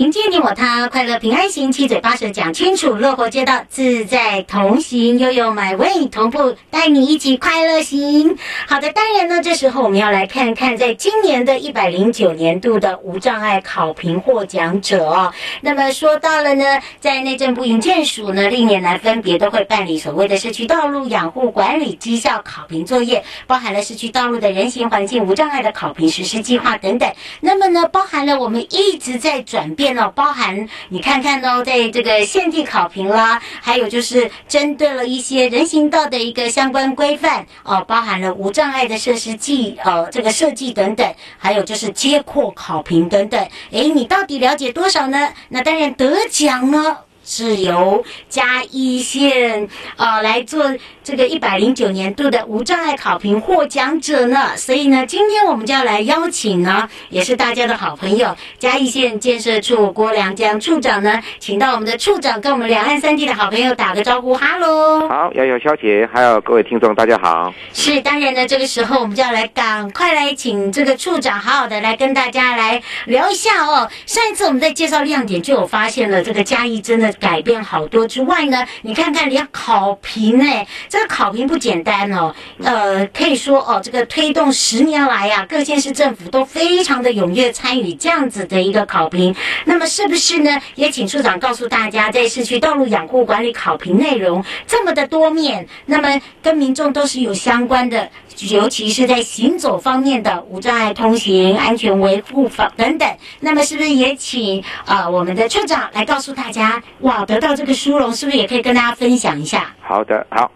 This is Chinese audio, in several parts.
迎接你我他，快乐平安行，七嘴八舌讲清楚，乐活街道自在同行，悠悠 my way 同步带你一起快乐行。好的，当然呢，这时候我们要来看看，在今年的一百零九年度的无障碍考评获奖者哦。那么说到了呢，在内政部营建署呢，历年来分别都会办理所谓的社区道路养护管理绩效考评作业，包含了市区道路的人行环境无障碍的考评实施计划等等。那么呢，包含了我们一直在转变。包含你看看哦，在这个限地考评啦，还有就是针对了一些人行道的一个相关规范哦，包含了无障碍的设施计呃这个设计等等，还有就是街廓考评等等。诶，你到底了解多少呢？那当然得奖呢。是由嘉义县啊、呃、来做这个一百零九年度的无障碍考评获奖者呢，所以呢，今天我们就要来邀请呢，也是大家的好朋友，嘉义县建设处郭良江处长呢，请到我们的处长跟我们两岸三地的好朋友打个招呼，哈喽。好，瑶瑶小姐，还有各位听众，大家好。是，当然呢，这个时候我们就要来赶快来请这个处长好好的来跟大家来聊一下哦。上一次我们在介绍亮点，就有发现了这个嘉义真的。改变好多之外呢，你看看连考评哎，这个考评不简单哦。呃，可以说哦，这个推动十年来呀、各县市政府都非常的踊跃参与这样子的一个考评。那么是不是呢？也请处长告诉大家，在市区道路养护管理考评内容这么的多面，那么跟民众都是有相关的。尤其是在行走方面的无障碍通行、安全维护法等等，那么是不是也请啊、呃、我们的处长来告诉大家，哇，得到这个殊荣，是不是也可以跟大家分享一下？好的，好，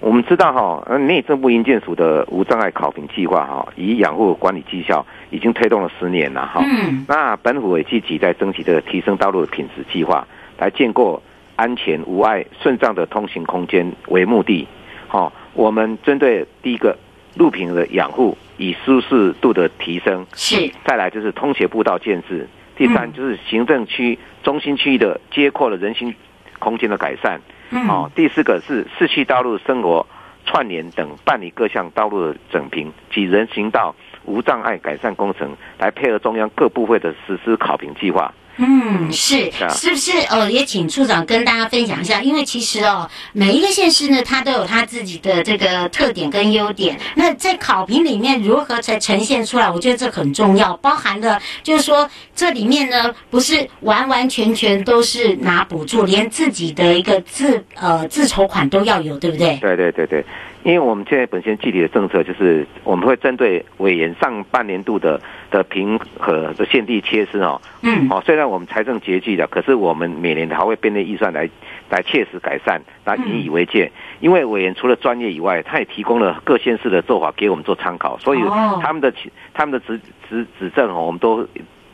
我们知道哈，内政部营建署的无障碍考评计划哈，以养护管理绩效已经推动了十年了哈。嗯。那本府也积极在争取这个提升道路的品质计划，来建构安全无碍、顺畅的通行空间为目的。好，我们针对第一个。路平的养护以舒适度的提升，是再来就是通学步道建设，第三就是行政区中心区的街廓的人行空间的改善，嗯，哦，第四个是市区道路生活串联等办理各项道路的整平及人行道无障碍改善工程，来配合中央各部会的实施考评计划。嗯，是，是不是？哦，也请处长跟大家分享一下，因为其实哦，每一个县市呢，它都有它自己的这个特点跟优点。那在考评里面如何才呈现出来？我觉得这很重要，包含了就是。说，这里面呢不是。完完全全都是。拿补助，连自己的一个自呃自筹款都要有，对不对？对对对对。因为我们现在本身具体的政策就是，我们会针对委员上半年度的的平和的现地切施哦，嗯，哦，虽然我们财政拮据的，可是我们每年还会编列预算来来切实改善，来引以为戒。因为委员除了专业以外，他也提供了各县市的做法给我们做参考，所以他们的他们的指指指正哦，我们都。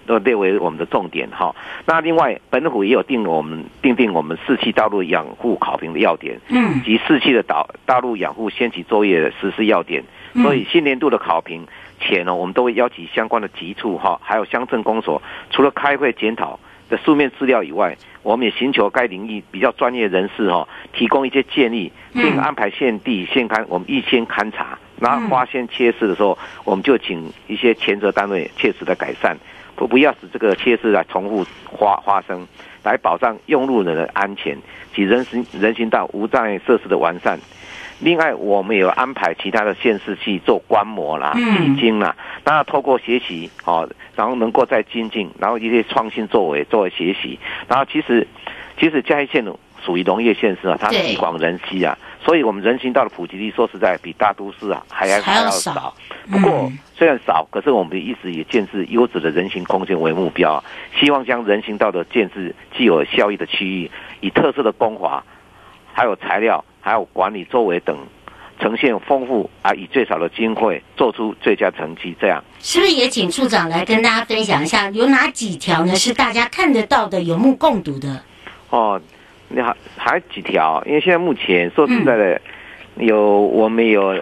都列为我们的重点哈。那另外，本府也有定我们定定我们四期道路养护考评的要点，嗯，及四期的导道路养护先期作业的实施要点。所以新年度的考评前呢，我们都会邀请相关的局处哈，还有乡镇公所，除了开会检讨的书面资料以外，我们也寻求该领域比较专业人士哈，提供一些建议，并安排现地现勘，我们预先勘察。然后发现缺失的时候，我们就请一些前责单位切实的改善，不不要使这个缺失来重复发发生，来保障用路人的安全及人行人行道无障碍设施的完善。另外，我们有安排其他的县市去做观摩啦、取经啦，那透过学习哦，然后能够再精进，然后一些创新作为作为学习，然后其实其实嘉义县属于农业县市啊，它地广人稀啊，所以我们人行道的普及率说实在比大都市啊还要还要少。不过虽然少，可是我们一直以建设优质的人行空间为目标，希望将人行道的建设既有效益的区域，以特色的光滑，还有材料。还有管理周围等，呈现丰富啊，以最少的经费做出最佳成绩，这样是不是也请处长来跟大家分享一下，有哪几条呢？是大家看得到的、有目共睹的？哦，你还还有几条？因为现在目前说实在的，嗯、有我们有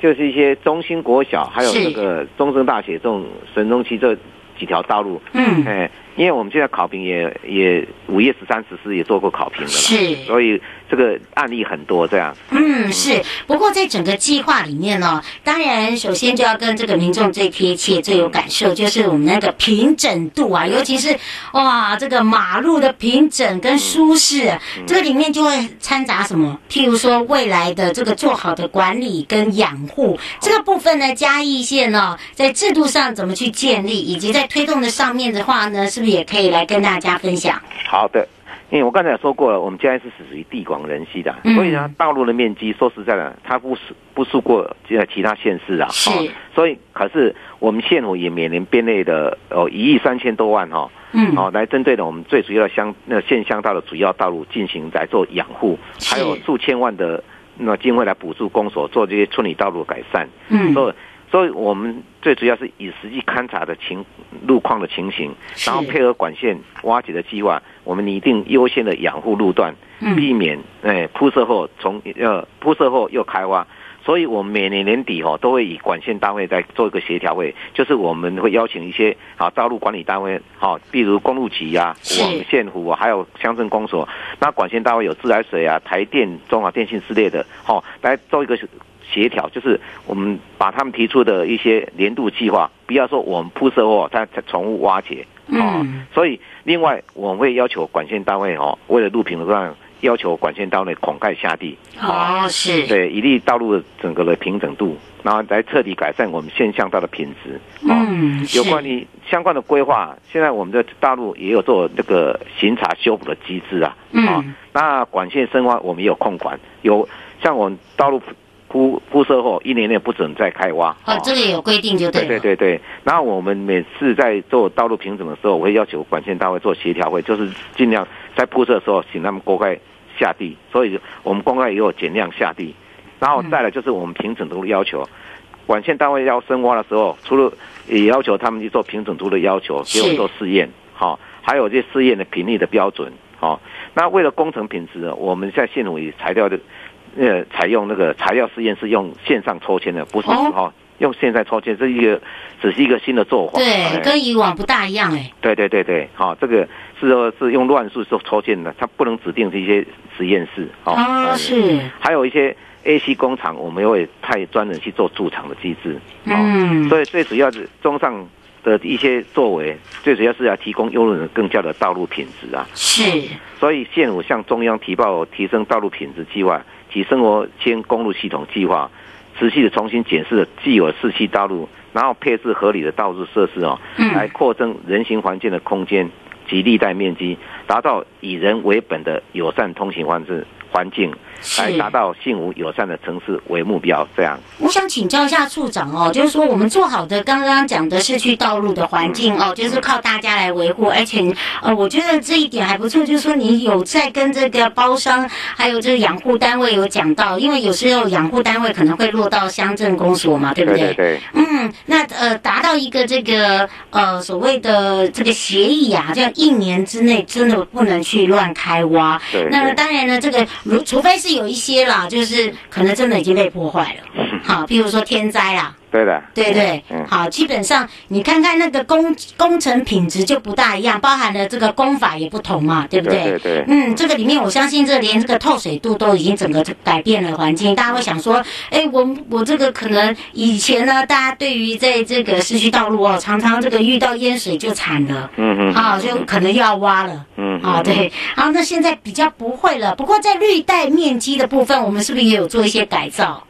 就是一些中心国小，还有那个中正大学这种神中区这几条道路，嗯，哎，因为我们现在考评也也五月十三、十四也做过考评的了，是，所以。这个案例很多，这样。嗯，是。不过在整个计划里面呢，当然首先就要跟这个民众最贴切、最有感受，就是我们那个平整度啊，尤其是哇，这个马路的平整跟舒适，这个里面就会掺杂什么？譬如说未来的这个做好的管理跟养护这个部分呢，嘉义县呢在制度上怎么去建立，以及在推动的上面的话呢，是不是也可以来跟大家分享？好的。因为我刚才也说过了，我们嘉义是属于地广人稀的，所以呢，道路的面积说实在的，它不是不输过其他县市啊。是。所以，可是我们县府也每年编列的哦一亿三千多万哈，嗯，哦来针对的我们最主要的乡那县乡道的主要道路进行来做养护，还有数千万的那经费来补助公所做这些村里道路改善。嗯。所以。所以我们最主要是以实际勘察的情路况的情形，然后配合管线挖掘的计划，我们拟定优先的养护路段，避免诶铺设后从呃铺设后又开挖。所以我们每年年底哈都会以管线单位在做一个协调会，就是我们会邀请一些啊道路管理单位，好，比如公路局呀、我们县府啊，还有乡镇公所，那管线单位有自来水啊、台电、中华电信之类的，好来做一个。协调就是我们把他们提出的一些年度计划，不要说我们铺设哦再重复挖掘啊。所以另外我们会要求管线单位哦，为了路平的话，要求管线单位孔盖下地哦，是对，以利道路的整个的平整度，然后来彻底改善我们县乡道的品质。嗯，有关于相关的规划，现在我们的大陆也有做那个巡查修补的机制啊。嗯，那管线深挖我们也有控管，有像我们道路。铺铺设后一年内不准再开挖。哦，这里有规定就对。对对对对，然后我们每次在做道路平整的时候，我会要求管线单位做协调会，就是尽量在铺设的时候请他们公开下地，所以我们公开也有减量下地。然后再来就是我们平整图的要求，管线单位要深挖的时候，除了也要求他们去做平整图的要求，给我们做试验，好，还有这试验的频率的标准，好。那为了工程品质，我们现在县委材料的。呃，采用那个材料试验是用线上抽签的，不是哈、哦，用线上抽签，这一个只是一个新的做法，对，哎、跟以往不大一样哎。对对对对，好、哦，这个是说是用乱数做抽签的，它不能指定是一些实验室，哦，哦是。还有一些 AC 工厂，我们也会派专人去做驻场的机制，哦、嗯，所以最主要是中上的一些作为，最主要是要提供优人更佳的道路品质啊，是。所以县府向中央提报提升道路品质计划。及生活圈公路系统计划，持续的重新检视既有市区道路，然后配置合理的道路设施哦，来扩增人行环境的空间及历代面积，达到以人为本的友善通行环境环境。来达到幸福友善的城市为目标，这样。我想请教一下处长哦，就是说我们做好的刚刚讲的市区道路的环境哦，就是靠大家来维护，而且呃，我觉得这一点还不错，就是说你有在跟这个包商还有这个养护单位有讲到，因为有时候养护单位可能会落到乡镇公所嘛，对不对？对对对。嗯，那呃，达到一个这个呃所谓的这个协议啊，这样一年之内真的不能去乱开挖。对。那当然呢，这个如除非是有一些啦，就是可能真的已经被破坏了。好，比如说天灾啦，对的，对对，嗯好，基本上你看看那个工工程品质就不大一样，包含了这个工法也不同嘛，对不对？对对对嗯，这个里面我相信这连这个透水度都已经整个改变了环境，大家会想说，哎，我我这个可能以前呢，大家对于在这个市区道路哦，常常这个遇到淹水就惨了，嗯嗯，啊，就可能又要挖了。嗯啊，对，然后，那现在比较不会了。不过在绿带面积的部分，我们是不是也有做一些改造？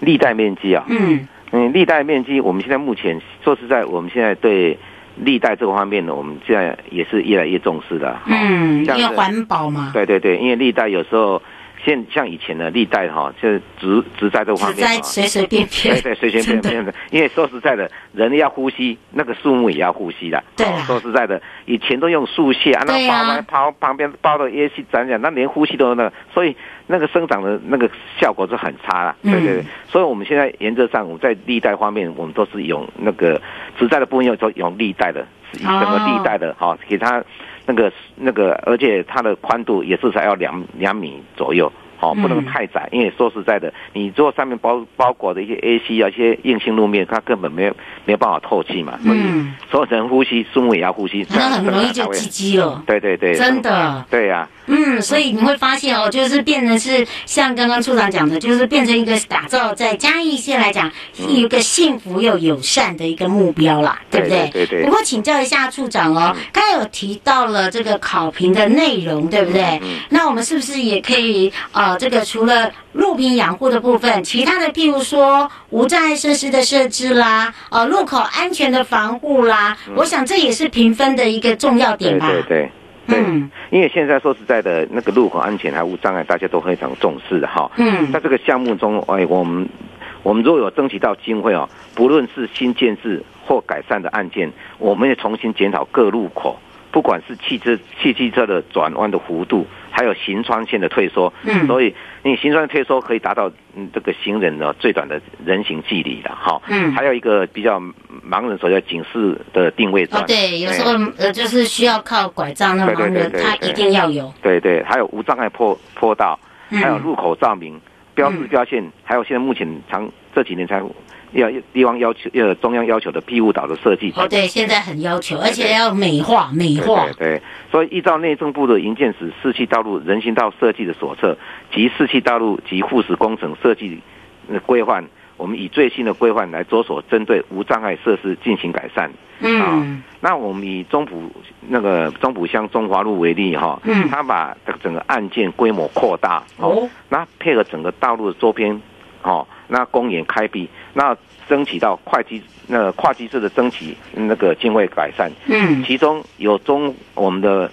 历代面积啊，嗯嗯，历代面积，我们现在目前说实在，我们现在对历代这个方面呢，我们现在也是越来越重视的。嗯，因为环保嘛，对对对，因为历代有时候现像以前的历代哈，就是植植栽这个方面哈，在随随便便，对对，随随便便的。因为说实在的，人要呼吸，那个树木也要呼吸的。对说实在的，以前都用树屑啊，那对啊。包包旁边包的叶细长长，那连呼吸都那个，所以那个生长的那个效果是很差了。对对对。嗯，所以我们现在原则上，我们在历代方面，我们都是用那个植栽的部分，用都用历代的，整个历代的哈、给它那个那个，而且它的宽度也至少要两两米左右。哦，不能太窄，因为说实在的，你如果上面包包裹的一些 AC 啊，一些硬性路面，它根本没有没有办法透气嘛，所以嗯所有人呼吸，树木也要呼吸，那很容易就生长才唧唧了。会对对对，真的。对呀、嗯，所以你会发现哦，就是变成是像刚刚处长讲的，就是变成一个打造在嘉义县来讲，是一个幸福又友善的一个目标啦，对不对？对对对不过请教一下处长哦，刚才有提到了这个考评的内容，对不对？那我们是不是也可以呃，这个除了路平养护的部分，其他的譬如说无障碍设施的设置啦，呃，路口安全的防护啦，我想这也是评分的一个重要点吧？对对对。对嗯，因为现在说实在的，那个路口安全还无障碍，大家都非常重视哈。嗯在这个项目中，哎，我们我们如果有争取到经费哦，不论是新建制或改善的案件，我们也重新检讨各路口，不管是汽车、汽汽车的转弯的弧度，还有行穿线的退缩。嗯所以你行穿退缩可以达到嗯这个行人的最短的人行距离的哈。嗯还有一个比较盲人所要警示的定位砖。哦，对，有时哎候呃，就是需要靠拐杖那对对盲人，他一定要有。对对，还有无障碍坡坡道，嗯还有路口照明、标志标线，还有现在目前常这几年才要地方要求，呃中央要求的庇护岛的设计。哦，对，现在很要求，而且要美化美化对。对对，所以依照内政部的营建署市区道路人行道设计的手册及四期道路及附属工程设计的规范，我们以最新的规范来着手针对无障碍设施进行改善。嗯。那我们以中埔那个中埔乡中华路为例哈，嗯。他把整个案件规模扩大哦，那配合整个道路的周边，哦，那公园开辟，那争取到会计那个跨机制的争取那个经费改善，嗯。其中有中我们的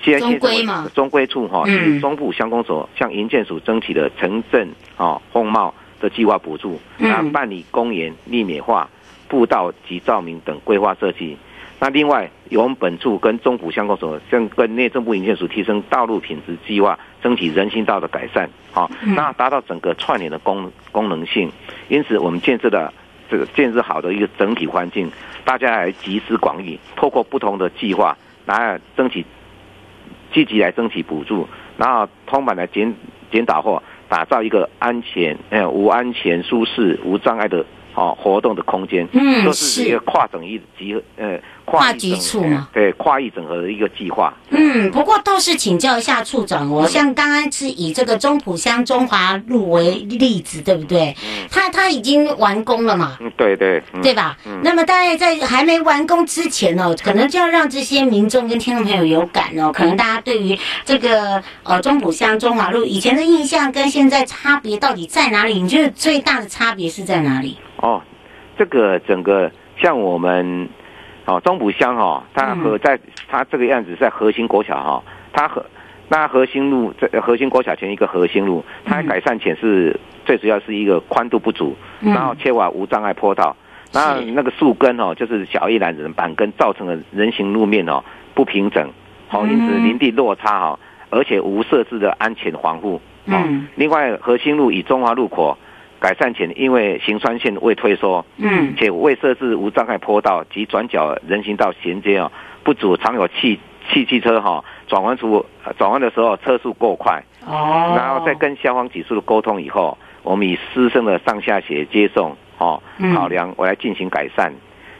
现在中规嘛。中规处哈，嗯。中部乡公所向营建署争取的城镇哦风貌的计划补助，嗯那办理公园立美化、步道及照明等规划设计。那另外，由我们本处跟中府相关所，跟跟内政部营建署提升道路品质计划，争取人行道的改善，好、嗯那达到整个串联的功功能性。因此，我们建设的这个建设好的一个整体环境，大家来集思广益，透过不同的计划来争取积极来争取补助，然后通盘来检检讨后，打造一个安全、呃无安全、舒适、无障碍的哦活动的空间，嗯这是一个跨省域集合呃跨局处嘛呃对跨域整合的一个计划。嗯，不过倒是请教一下处长哦，像刚刚是以这个中埔乡中华路为例子，对不对？他他已经完工了嘛？嗯，对对，嗯对吧？那么大概在还没完工之前哦，可能就要让这些民众跟听众朋友有感哦。可能大家对于这个呃中埔乡中华路以前的印象跟现在差别到底在哪里？你觉得最大的差别是在哪里？哦，这个整个像我们哦中埔乡哈，它和在它这个样子在核心国小哈，它和那核心路在核心国小前一个核心路，它改善前是最主要是一个宽度不足，嗯。然后缺乏无障碍坡道，那那个树根哦就是小叶榄仁板根造成了人行路面哦不平整，好因此林地落差哈，而且无设置的安全防护。哦。嗯，另外核心路与中华路口改善前，因为行穿线未退缩，嗯。且未设置无障碍坡道及转角人行道衔接哦，不足常有汽汽汽车哈转弯处呃转弯的时候车速过快，哦，然后再跟消防局处的沟通以后，我们以师生的上下学接送哦考量，我来进行改善，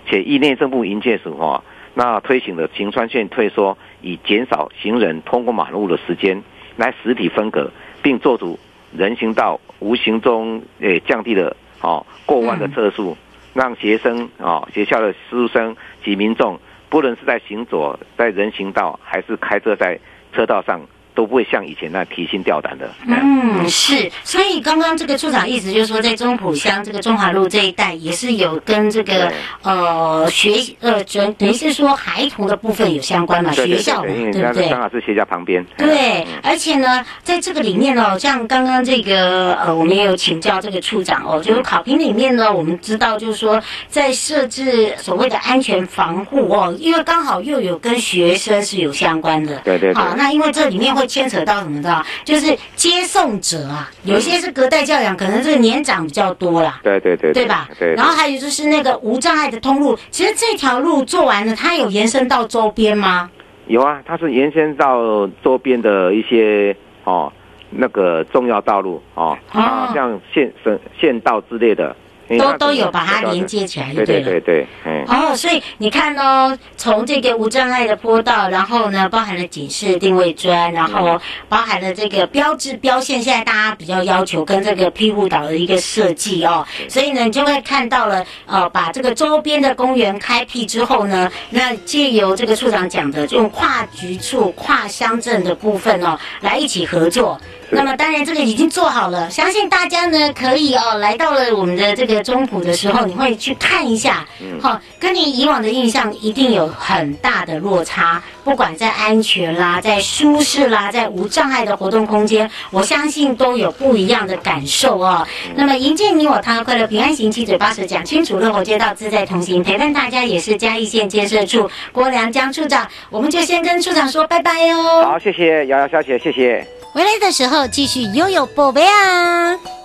且依内政部营建署哈，那推行的行穿线退缩，以减少行人通过马路的时间，来实体分隔，并做出人行道无形中诶降低了哦过万的车速，让学生哦学校的师生及民众，不论是在行走在人行道，还是开车在车道上。都不会像以前那提心吊胆的。嗯，是。所以刚刚这个处长意思就是说，在中埔乡这个中华路这一带，也是有跟这个呃学呃，等等于是说孩童的部分有相关嘛，学校嘛，对不对？刚好是学校旁边。对，而且呢，在这个里面哦，像刚刚这个呃，我们也有请教这个处长哦，就是考评里面呢，我们知道就是说，在设置所谓的安全防护哦，因为刚好又有跟学生是有相关的。对对。好，那因为这里面会。牵扯到什么的？就是接送者啊，有些是隔代教养，可能这个年长比较多啦。对对对，对吧？对。然后还有就是那个无障碍的通路，其实这条路做完了，它有延伸到周边吗？有啊，它是延伸到周边的一些哦，那个重要道路哦，啊，像县省县道之类的。都都有把它连接起来，对对对对，嗯。哦，所以你看哦，从这个无障碍的坡道，然后呢，包含了警示定位砖，然后包含了这个标志标线，现在大家比较要求跟这个庇护岛的一个设计哦，所以呢，你就会看到了，呃，把这个周边的公园开辟之后呢，那借由这个处长讲的，用跨局处、跨乡镇的部分哦，来一起合作。那么当然，这个已经做好了，相信大家呢可以哦，来到了我们的这个中埔的时候，你会去看一下，好，跟你以往的印象一定有很大的落差，不管在安全啦，在舒适啦，在无障碍的活动空间，我相信都有不一样的感受哦。那么迎接你我他，快乐平安行，七嘴八舌讲清楚，乐活街道自在同行，陪伴大家也是嘉义县建设处郭良江处长，我们就先跟处长说拜拜哦。好，谢谢瑶瑶小姐，谢谢。回来的时候继续悠悠宝贝啊！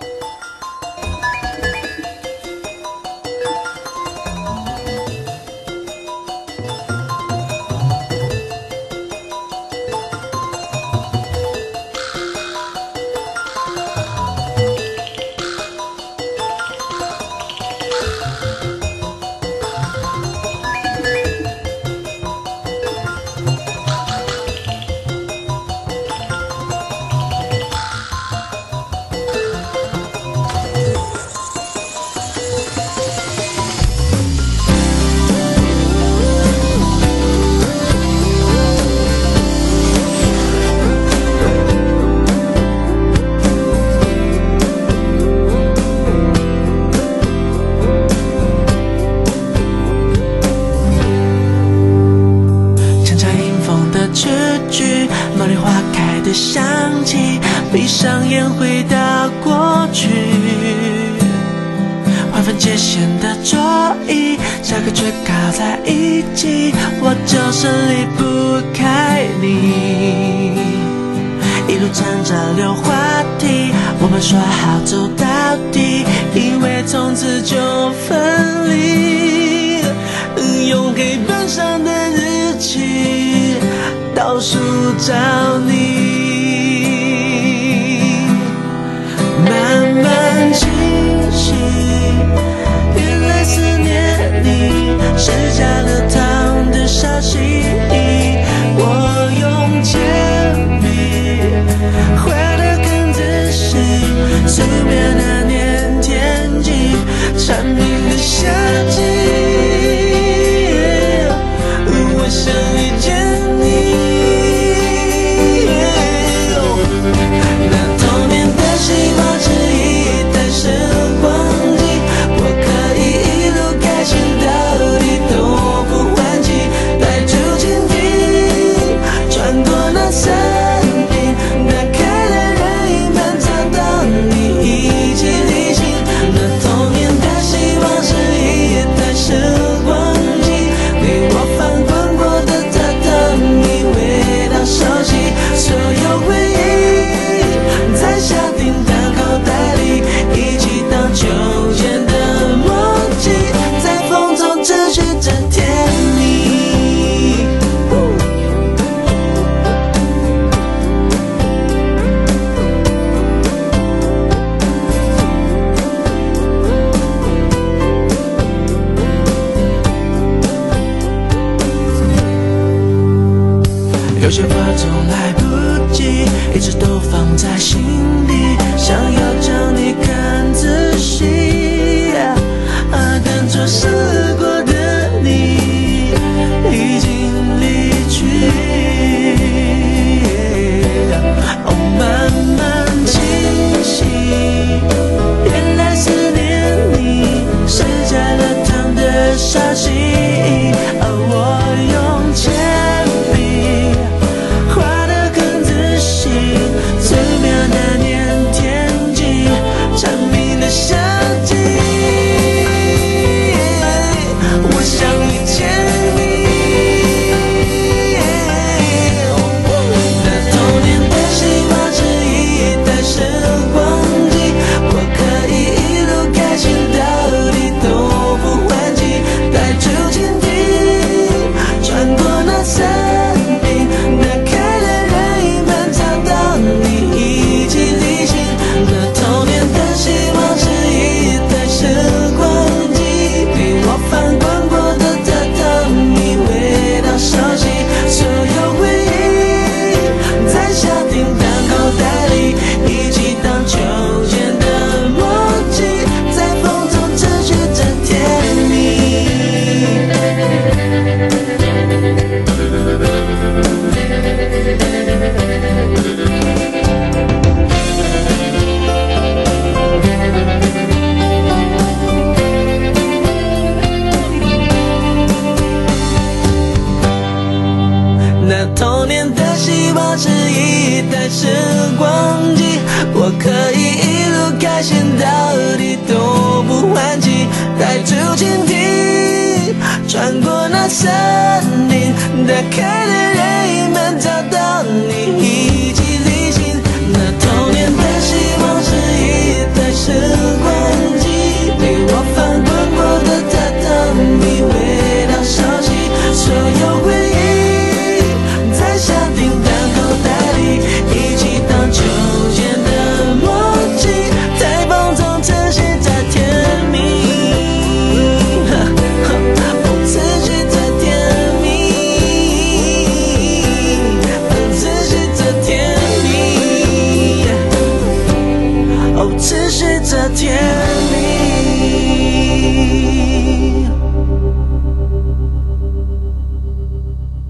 是离不开你一路唱着溜花梯我们说好走到底以为从此就分离。用黑板上的日期倒数找你。慢慢清晰原来思念你是加了糖的消息身边的年天际，蝉鸣。有些话总来不及一直都放在心底想要